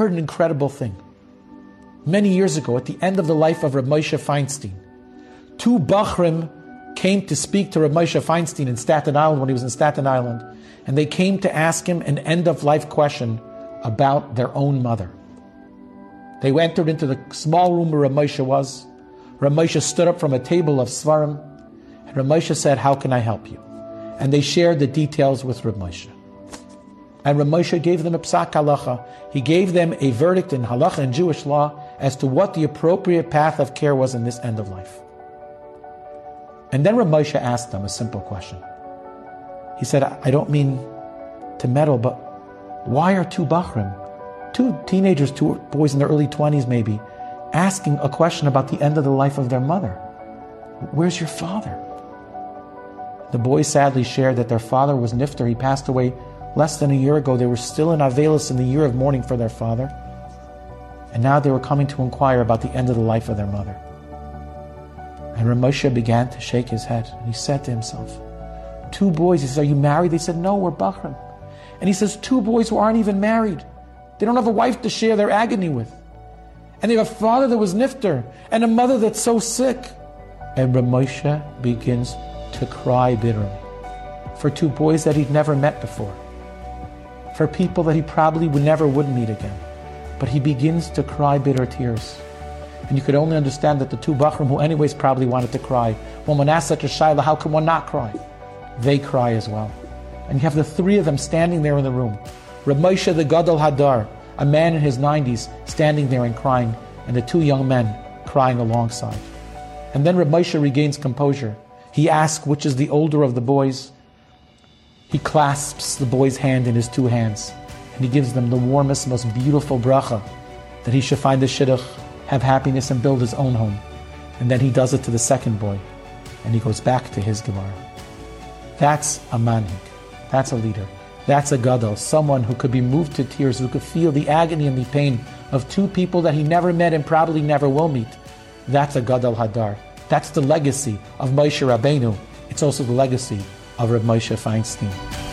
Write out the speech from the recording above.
heard an incredible thing. Many years ago, at the end of the life of Rav Moshe Feinstein, two Bachrim came to speak to Rav Moshe Feinstein in Staten Island when he was in Staten Island, and they came to ask him an end of life question about their own mother. They entered into the small room where Rav Moshe was. Rav Moshe stood up from a table of sefarim, and Rav Moshe said, How can I help you? And they shared the details with Rav Moshe. And Rav Moshe gave them a psak halacha. He gave them a verdict in halacha and Jewish law as to what the appropriate path of care was in this end of life. And then Rav Moshe asked them a simple question. He said, I don't mean to meddle, but why are two Bachrim, two teenagers, two boys in their early 20s maybe, asking a question about the end of the life of their mother? Where's your father? The boys sadly shared that their father was Nifter. He passed away less than a year ago. They were still in Avelis in the year of mourning for their father. And now they were coming to inquire about the end of the life of their mother. And Rav Moshe began to shake his head. And he said to himself, Two boys. He says, Are you married? They said, No, we're Bachrim. And he says, Two boys who aren't even married. They don't have a wife to share their agony with. And they have a father that was nifter and a mother that's so sick. And Rav Moshe begins to cry bitterly for two boys that he'd never met before, for people that he probably would never would meet again. But he begins to cry bitter tears. And you could only understand that the two Bachrim, who anyways probably wanted to cry, when one asks such a Shaila, how can one not cry? They cry as well. And you have the three of them standing there in the room. Rav Moshe the Gadol Hador, a man in his 90s, standing there and crying, and the two young men crying alongside. And then Rav Moshe regains composure. He asks which is the older of the boys. He clasps the boy's hand in his two hands, and he gives them the warmest, most beautiful bracha that he should find the shidduch, have happiness, and build his own home. And then he does it to the second boy, and he goes back to his Gemara. That's a manhig. That's a leader. That's a gadol, someone who could be moved to tears, who could feel the agony and the pain of two people that he never met and probably never will meet. That's a gadol hador. That's the legacy of Moshe Rabbeinu. It's also the legacy of Reb Moshe Feinstein.